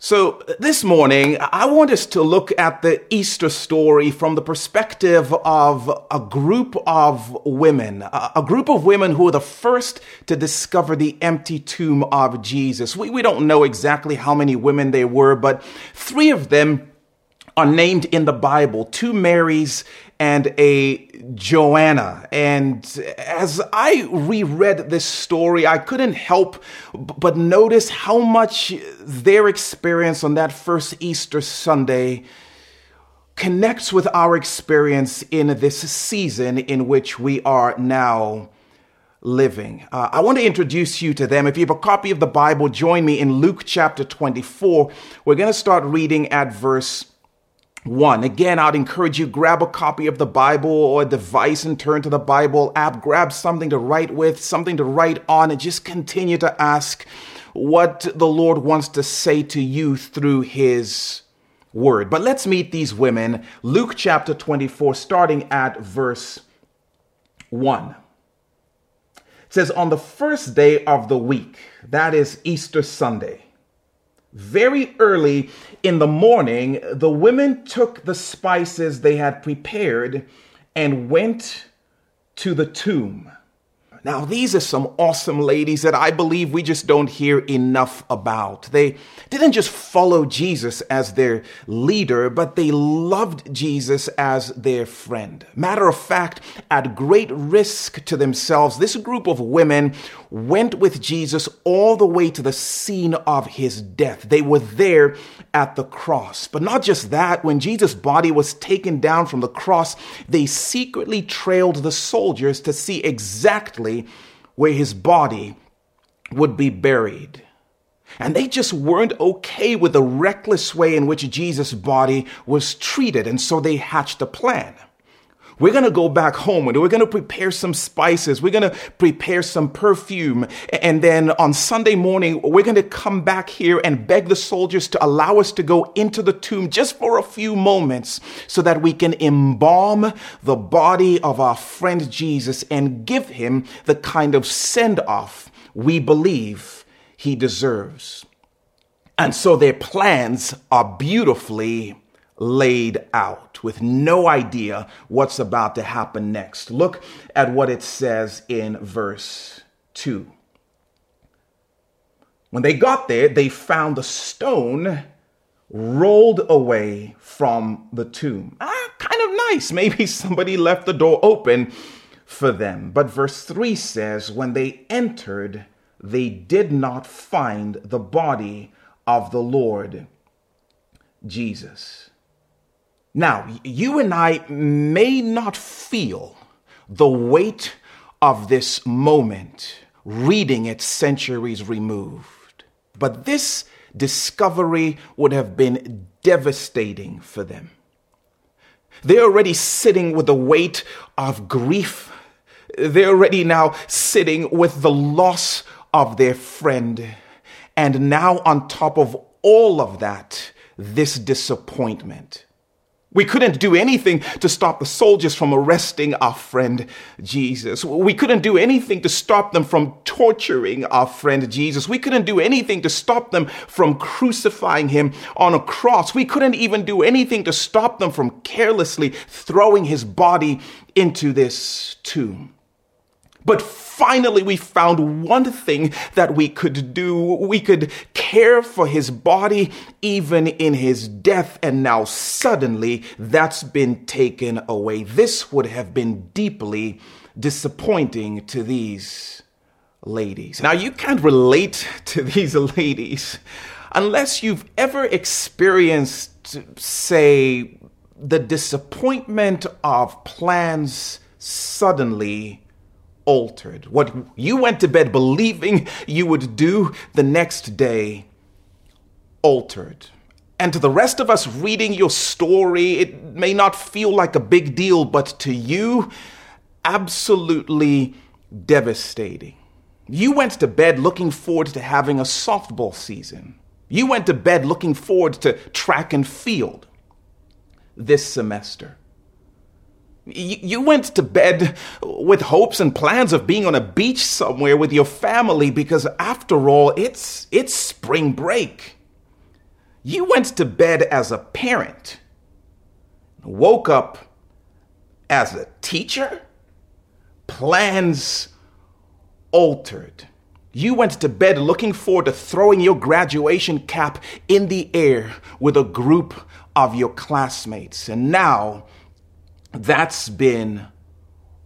So, this morning, I want us to look at the Easter story from the perspective of a group of women, a group of women who were the first to discover the empty tomb of Jesus. We, we don't know exactly how many women they were, but three of them are named in the Bible two Marys and a Joanna. And as I reread this story, I couldn't help but notice how much their experience on that first Easter Sunday connects with our experience in this season in which we are now living. Uh, I want to introduce you to them. If you have a copy of the Bible, join me in Luke chapter 24. We're going to start reading at verse 1. Again, I'd encourage you grab a copy of the Bible or a device and turn to the Bible app, grab something to write with, something to write on, and just continue to ask what the Lord wants to say to you through his word. But let's meet these women. Luke chapter 24 starting at verse 1. It says on the first day of the week, that is Easter Sunday, very early in the morning, the women took the spices they had prepared and went to the tomb. Now, these are some awesome ladies that I believe we just don't hear enough about. They didn't just follow Jesus as their leader, but they loved Jesus as their friend. Matter of fact, at great risk to themselves, this group of women went with Jesus all the way to the scene of his death. They were there at the cross. But not just that, when Jesus' body was taken down from the cross, they secretly trailed the soldiers to see exactly where his body would be buried. And they just weren't okay with the reckless way in which Jesus' body was treated. And so they hatched a plan. We're going to go back home and we're going to prepare some spices. We're going to prepare some perfume. And then on Sunday morning, we're going to come back here and beg the soldiers to allow us to go into the tomb just for a few moments so that we can embalm the body of our friend Jesus and give him the kind of send off we believe he deserves. And so their plans are beautifully laid out with no idea what's about to happen next. Look at what it says in verse 2. When they got there, they found the stone rolled away from the tomb. Ah, kind of nice. Maybe somebody left the door open for them. But verse 3 says, When they entered, they did not find the body of the Lord Jesus. Now, you and I may not feel the weight of this moment reading it centuries removed, but this discovery would have been devastating for them. They're already sitting with the weight of grief. They're already now sitting with the loss of their friend. And now, on top of all of that, this disappointment. We couldn't do anything to stop the soldiers from arresting our friend Jesus. We couldn't do anything to stop them from torturing our friend Jesus. We couldn't do anything to stop them from crucifying him on a cross. We couldn't even do anything to stop them from carelessly throwing his body into this tomb. But finally, we found one thing that we could do. We could care for his body even in his death. And now suddenly that's been taken away. This would have been deeply disappointing to these ladies. Now, you can't relate to these ladies unless you've ever experienced, say, the disappointment of plans suddenly altered. What you went to bed believing you would do the next day altered. And to the rest of us reading your story, it may not feel like a big deal, but to you, absolutely devastating. You went to bed looking forward to having a softball season. You went to bed looking forward to track and field this semester. You went to bed with hopes and plans of being on a beach somewhere with your family because after all, it's, it's spring break. You went to bed as a parent, woke up as a teacher, plans altered. You went to bed looking forward to throwing your graduation cap in the air with a group of your classmates. And now that's been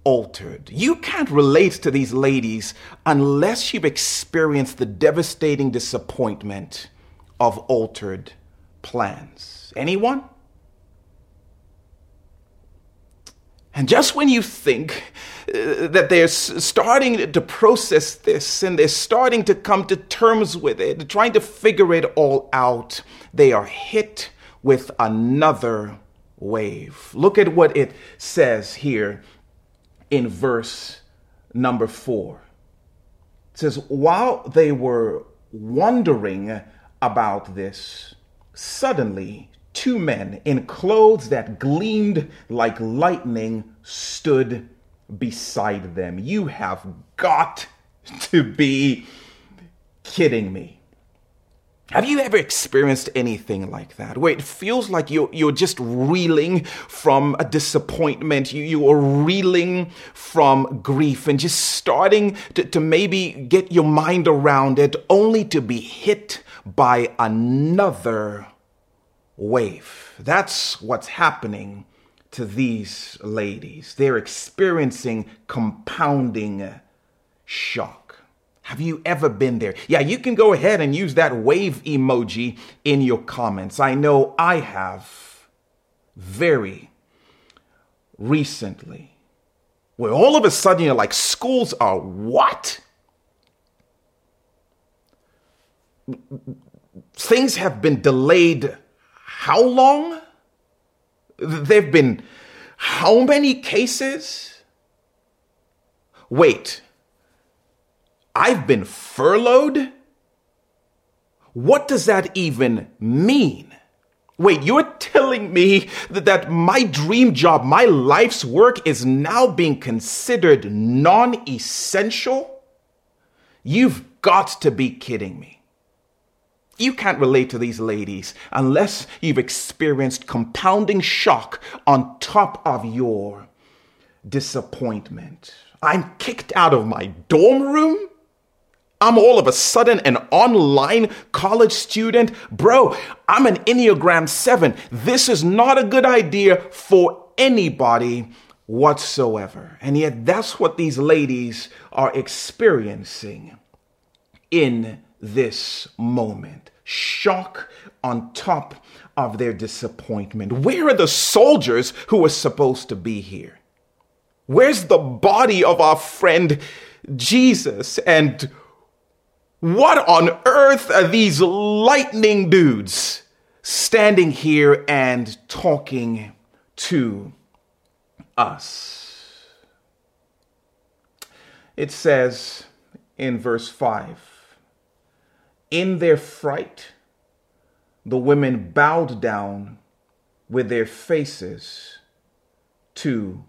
altered. You can't relate to these ladies unless you've experienced the devastating disappointment of altered plans. Anyone? And just when you think uh, that they're starting to process this and they're starting to come to terms with it, trying to figure it all out, they are hit with another wave. Look at what it says here in verse number four. It says, While they were wondering about this, suddenly two men in clothes that gleamed like lightning stood beside them. You have got to be kidding me. Have you ever experienced anything like that where it feels like you're, you're just reeling from a disappointment? You, you are reeling from grief and just starting to, to maybe get your mind around it only to be hit by another wave. That's what's happening to these ladies. They're experiencing compounding shock. Have you ever been there? Yeah, you can go ahead and use that wave emoji in your comments. I know I have very recently. Where all of a sudden you're like, schools are what? Things have been delayed how long? There have been how many cases? Wait, I've been furloughed? What does that even mean? Wait, you're telling me that, that my dream job, my life's work is now being considered non essential? You've got to be kidding me. You can't relate to these ladies unless you've experienced compounding shock on top of your disappointment. I'm kicked out of my dorm room. I'm all of a sudden an online college student. Bro, I'm an Enneagram 7. This is not a good idea for anybody whatsoever. And yet, that's what these ladies are experiencing in this moment. Shock on top of their disappointment. Where are the soldiers who were supposed to be here? Where's the body of our friend Jesus? And what on earth are these lightning dudes standing here and talking to us? It says in verse 5 in their fright, the women bowed down with their faces to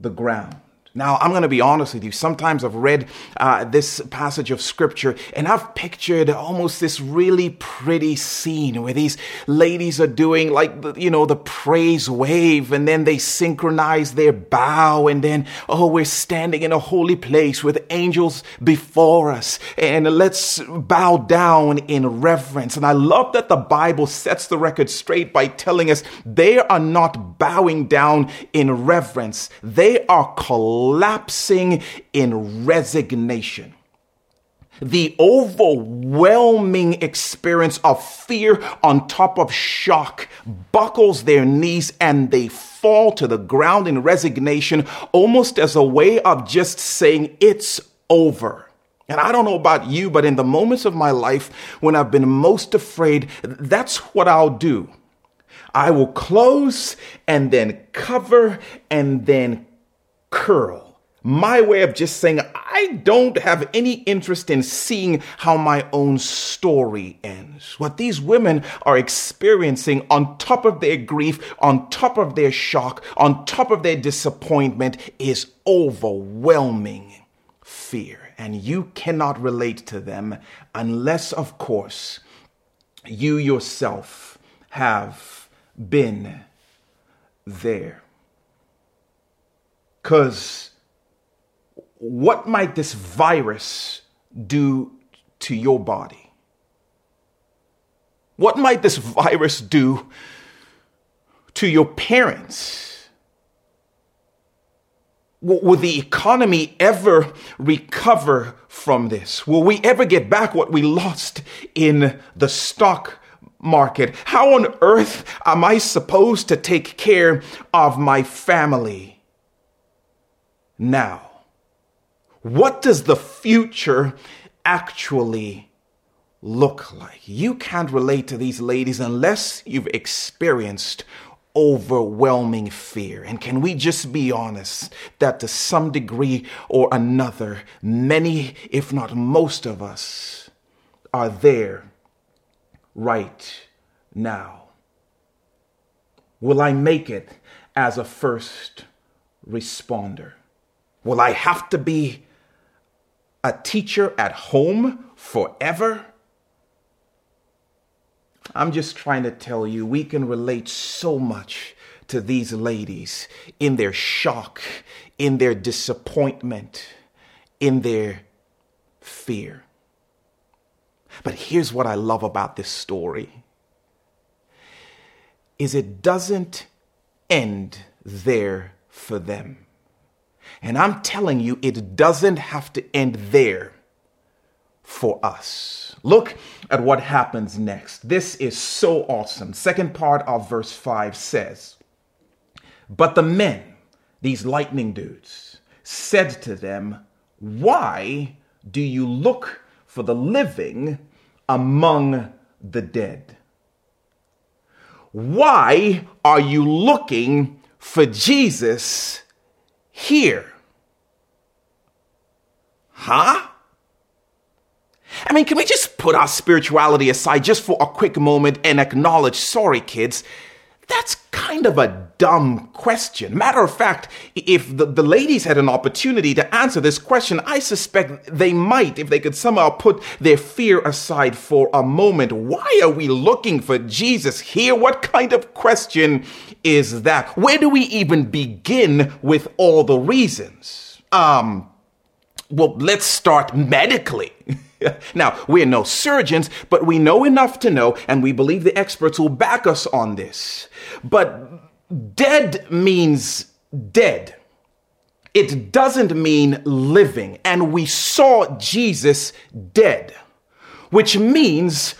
the ground. Now, I'm going to be honest with you. Sometimes I've read uh, this passage of scripture and I've pictured almost this really pretty scene where these ladies are doing like, you know, the praise wave and then they synchronize their bow and then, oh, we're standing in a holy place with angels before us and let's bow down in reverence. And I love that the Bible sets the record straight by telling us they are not bowing down in reverence. They are collapsing collapsing in resignation. The overwhelming experience of fear on top of shock buckles their knees and they fall to the ground in resignation, almost as a way of just saying, It's over. And I don't know about you, but in the moments of my life when I've been most afraid, that's what I'll do. I will close and then cover and then curl. My way of just saying, I don't have any interest in seeing how my own story ends. What these women are experiencing on top of their grief, on top of their shock, on top of their disappointment is overwhelming fear. And you cannot relate to them unless, of course, you yourself have been there. Because what might this virus do to your body? What might this virus do to your parents? Will the economy ever recover from this? Will we ever get back what we lost in the stock market? How on earth am I supposed to take care of my family now? What does the future actually look like? You can't relate to these ladies unless you've experienced overwhelming fear. And can we just be honest that to some degree or another, many, if not most of us, are there right now? Will I make it as a first responder? Will I have to be a teacher at home forever? I'm just trying to tell you, we can relate so much to these ladies in their shock, in their disappointment, in their fear. But here's what I love about this story is it doesn't end there for them. And I'm telling you, it doesn't have to end there for us. Look at what happens next. This is so awesome. Second part of verse 5 says, But the men, these lightning dudes, said to them, Why do you look for the living among the dead? Why are you looking for Jesus here? Huh? I mean, can we just put our spirituality aside just for a quick moment and acknowledge, sorry, kids, that's kind of a dumb question. Matter of fact, if the, the ladies had an opportunity to answer this question, I suspect they might if they could somehow put their fear aside for a moment. Why are we looking for Jesus here? What kind of question is that? Where do we even begin with all the reasons? Um, well, let's start medically. now, we're no surgeons, but we know enough to know, and we believe the experts will back us on this. But dead means dead. It doesn't mean living. And we saw Jesus dead, which means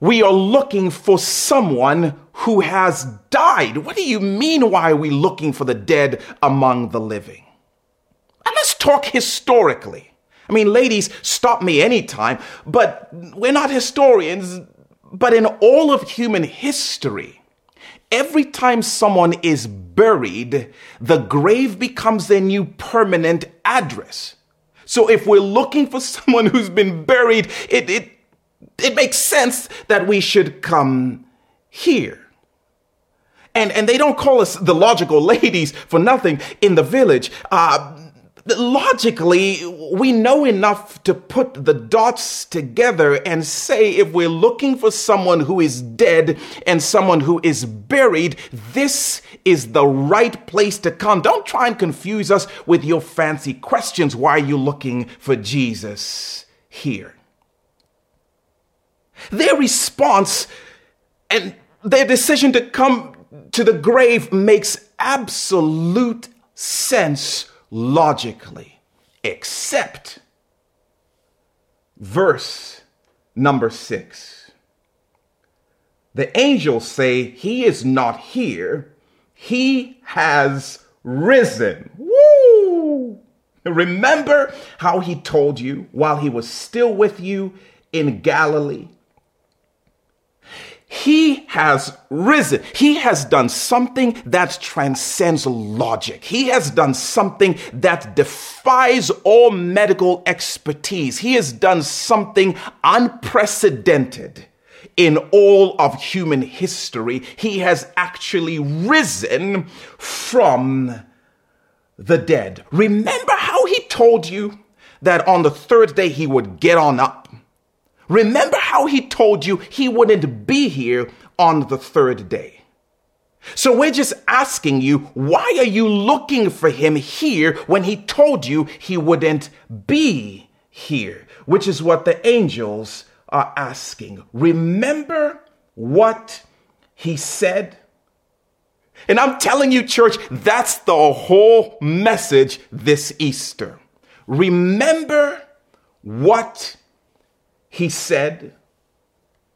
we are looking for someone who has died. What do you mean? Why are we looking for the dead among the living? And let's talk historically. I mean, ladies, stop me anytime, but we're not historians. But in all of human history, every time someone is buried, the grave becomes their new permanent address. So if we're looking for someone who's been buried, it, it, it makes sense that we should come here. And, and they don't call us the logical ladies for nothing in the village. Uh, logically, we know enough to put the dots together and say if we're looking for someone who is dead and someone who is buried, this is the right place to come. Don't try and confuse us with your fancy questions. Why are you looking for Jesus here? Their response and their decision to come to the grave makes absolute sense logically, except verse number six. The angels say, He is not here, He has risen. Woo! Remember how He told you while He was still with you in Galilee he has risen. He has done something that transcends logic. He has done something that defies all medical expertise. He has done something unprecedented in all of human history. He has actually risen from the dead. Remember how he told you that on the third day he would get on up? Remember how he told you he wouldn't be here on the third day. So we're just asking you, why are you looking for him here when he told you he wouldn't be here? Which is what the angels are asking. Remember what he said? And I'm telling you, church, that's the whole message this Easter. Remember what he said.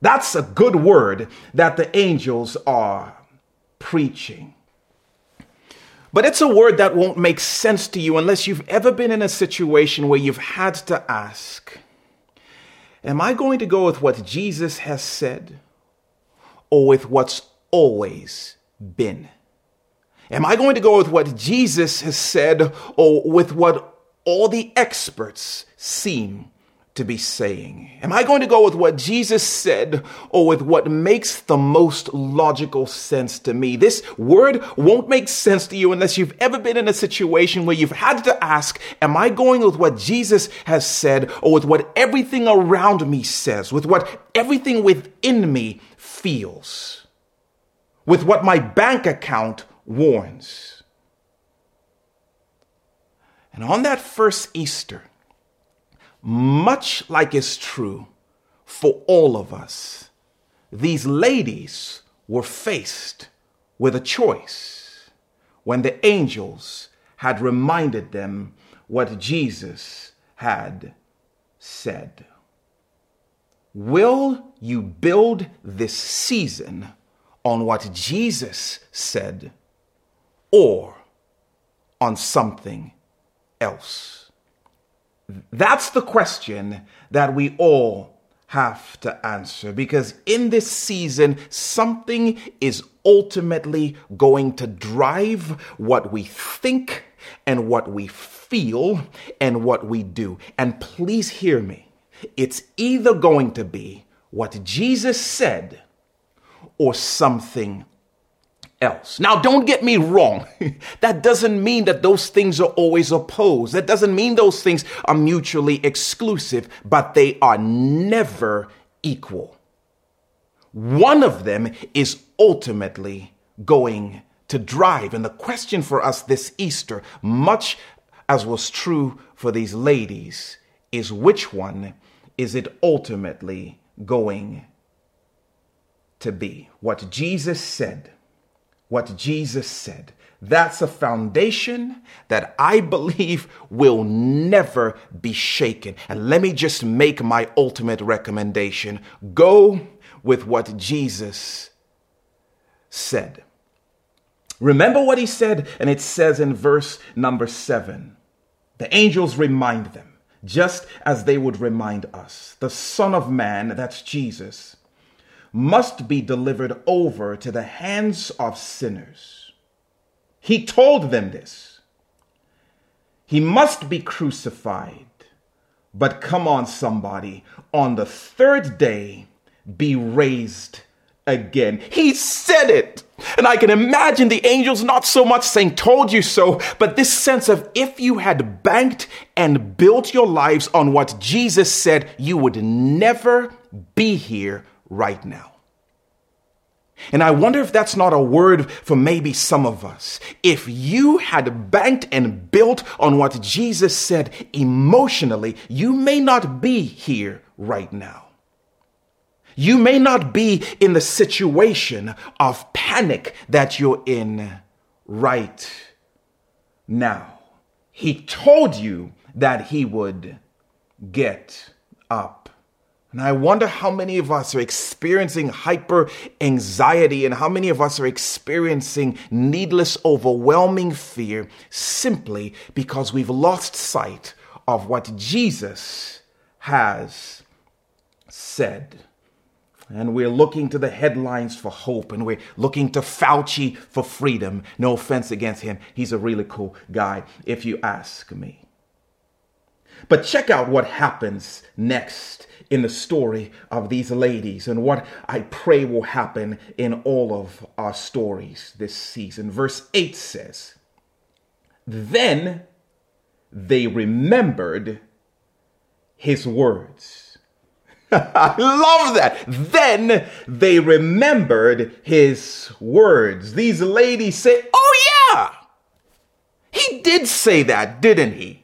That's a good word that the angels are preaching. But it's a word that won't make sense to you unless you've ever been in a situation where you've had to ask, Am I going to go with what Jesus has said or with what's always been? Am I going to go with what Jesus has said or with what all the experts seem to be saying? Am I going to go with what Jesus said or with what makes the most logical sense to me? This word won't make sense to you unless you've ever been in a situation where you've had to ask, am I going with what Jesus has said or with what everything around me says, with what everything within me feels, with what my bank account warns? And on that first Easter, much like is true for all of us, these ladies were faced with a choice when the angels had reminded them what Jesus had said. Will you build this season on what Jesus said or on something else? That's the question that we all have to answer because in this season, something is ultimately going to drive what we think and what we feel and what we do. And please hear me. It's either going to be what Jesus said or something else. Now, don't get me wrong. that doesn't mean that those things are always opposed. That doesn't mean those things are mutually exclusive, but they are never equal. One of them is ultimately going to drive. And the question for us this Easter, much as was true for these ladies, is which one is it ultimately going to be? What Jesus said what Jesus said. That's a foundation that I believe will never be shaken. And let me just make my ultimate recommendation go with what Jesus said. Remember what he said, and it says in verse number seven the angels remind them, just as they would remind us. The Son of Man, that's Jesus, must be delivered over to the hands of sinners. He told them this. He must be crucified. But come on, somebody, on the third day, be raised again. He said it. And I can imagine the angels not so much saying, told you so, but this sense of if you had banked and built your lives on what Jesus said, you would never be here right now. And I wonder if that's not a word for maybe some of us. If you had banked and built on what Jesus said emotionally, you may not be here right now. You may not be in the situation of panic that you're in right now. He told you that he would get up and I wonder how many of us are experiencing hyper anxiety and how many of us are experiencing needless, overwhelming fear simply because we've lost sight of what Jesus has said. And we're looking to the headlines for hope and we're looking to Fauci for freedom. No offense against him. He's a really cool guy, if you ask me. But check out what happens next in the story of these ladies and what I pray will happen in all of our stories this season. Verse 8 says, Then they remembered his words. I love that. Then they remembered his words. These ladies say, Oh, yeah. He did say that, didn't he?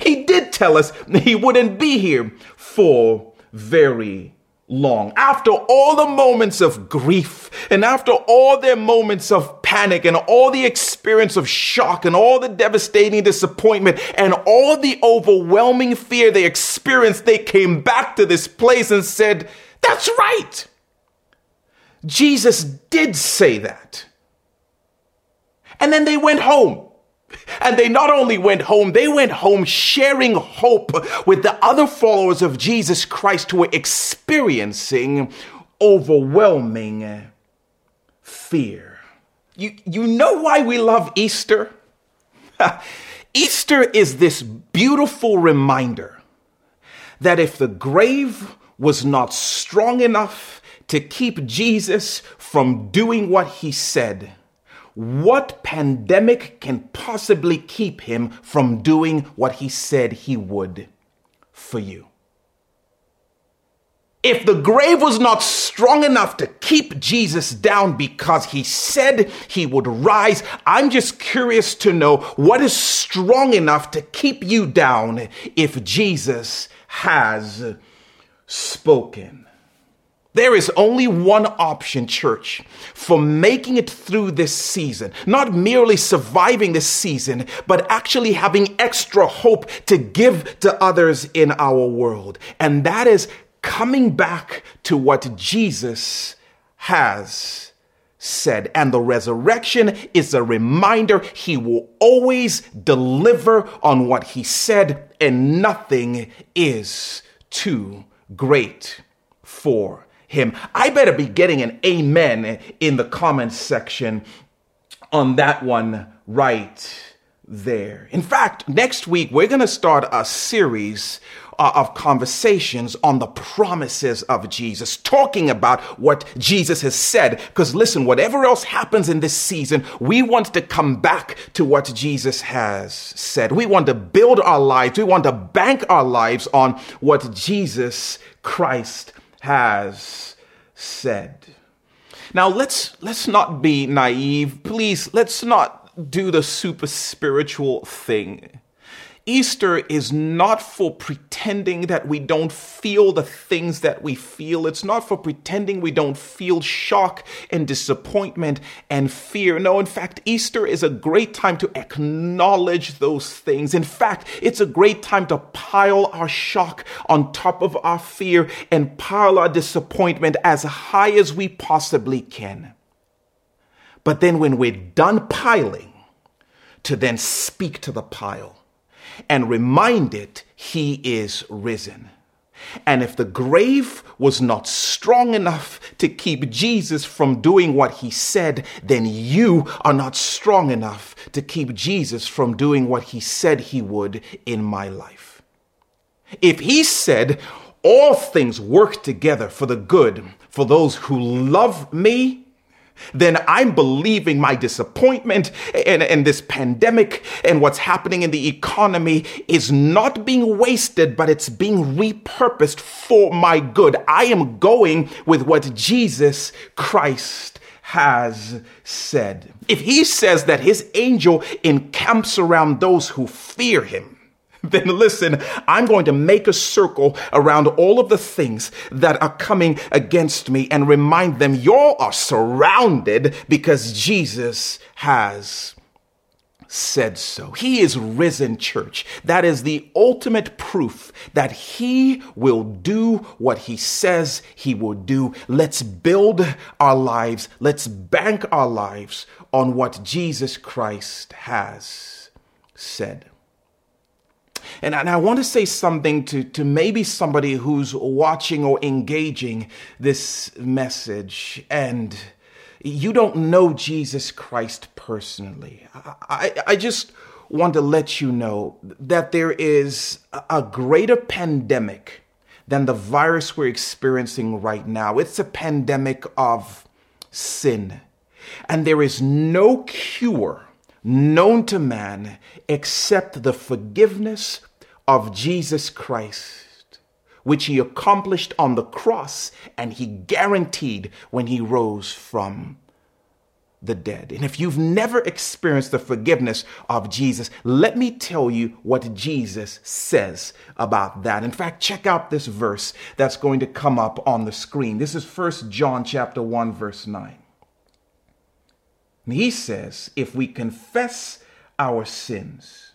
He did tell us he wouldn't be here for very long. After all the moments of grief and after all their moments of panic and all the experience of shock and all the devastating disappointment and all the overwhelming fear they experienced, they came back to this place and said, That's right. Jesus did say that. And then they went home. And they not only went home, they went home sharing hope with the other followers of Jesus Christ who were experiencing overwhelming fear. You, you know why we love Easter? Easter is this beautiful reminder that if the grave was not strong enough to keep Jesus from doing what he said, what pandemic can possibly keep him from doing what he said he would for you? If the grave was not strong enough to keep Jesus down because he said he would rise, I'm just curious to know what is strong enough to keep you down if Jesus has spoken. There is only one option, church, for making it through this season. Not merely surviving this season, but actually having extra hope to give to others in our world. And that is coming back to what Jesus has said. And the resurrection is a reminder he will always deliver on what he said, and nothing is too great for him. I better be getting an amen in the comments section on that one right there. In fact, next week we're going to start a series uh, of conversations on the promises of Jesus, talking about what Jesus has said. Because listen, whatever else happens in this season, we want to come back to what Jesus has said. We want to build our lives, we want to bank our lives on what Jesus Christ has said. Now let's let's not be naive. Please, let's not do the super spiritual thing. Easter is not for pretending that we don't feel the things that we feel. It's not for pretending we don't feel shock and disappointment and fear. No, in fact, Easter is a great time to acknowledge those things. In fact, it's a great time to pile our shock on top of our fear and pile our disappointment as high as we possibly can. But then when we're done piling, to then speak to the pile and remind it he is risen. And if the grave was not strong enough to keep Jesus from doing what he said, then you are not strong enough to keep Jesus from doing what he said he would in my life. If he said, all things work together for the good for those who love me then I'm believing my disappointment and, and this pandemic and what's happening in the economy is not being wasted, but it's being repurposed for my good. I am going with what Jesus Christ has said. If he says that his angel encamps around those who fear him, then listen, I'm going to make a circle around all of the things that are coming against me and remind them you are surrounded because Jesus has said so. He is risen, church. That is the ultimate proof that he will do what he says he will do. Let's build our lives. Let's bank our lives on what Jesus Christ has said. And, and I want to say something to, to maybe somebody who's watching or engaging this message and you don't know Jesus Christ personally. I, I, I just want to let you know that there is a greater pandemic than the virus we're experiencing right now. It's a pandemic of sin. And there is no cure known to man except the forgiveness of Jesus Christ, which he accomplished on the cross and he guaranteed when he rose from the dead. And if you've never experienced the forgiveness of Jesus, let me tell you what Jesus says about that. In fact, check out this verse that's going to come up on the screen. This is First John chapter 1 verse 9. And he says, if we confess our sins,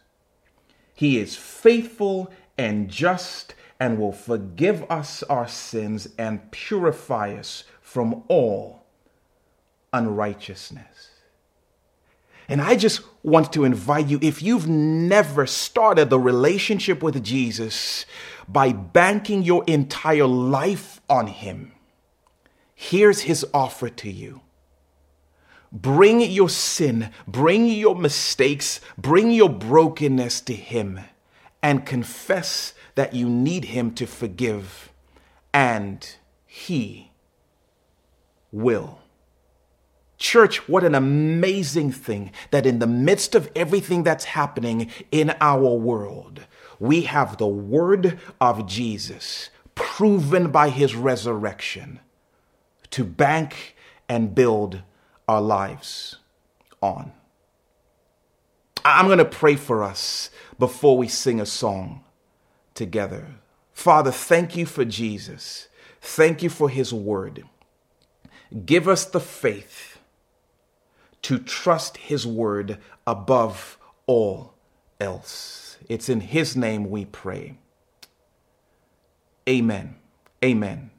he is faithful and just and will forgive us our sins and purify us from all unrighteousness. And I just want to invite you if you've never started the relationship with Jesus by banking your entire life on Him, here's His offer to you. Bring your sin, bring your mistakes, bring your brokenness to Him and confess that you need Him to forgive, and He will. Church, what an amazing thing that in the midst of everything that's happening in our world, we have the Word of Jesus proven by His resurrection to bank and build our lives on. I'm going to pray for us before we sing a song together. Father, thank you for Jesus. Thank you for his word. Give us the faith to trust his word above all else. It's in his name we pray. Amen. Amen.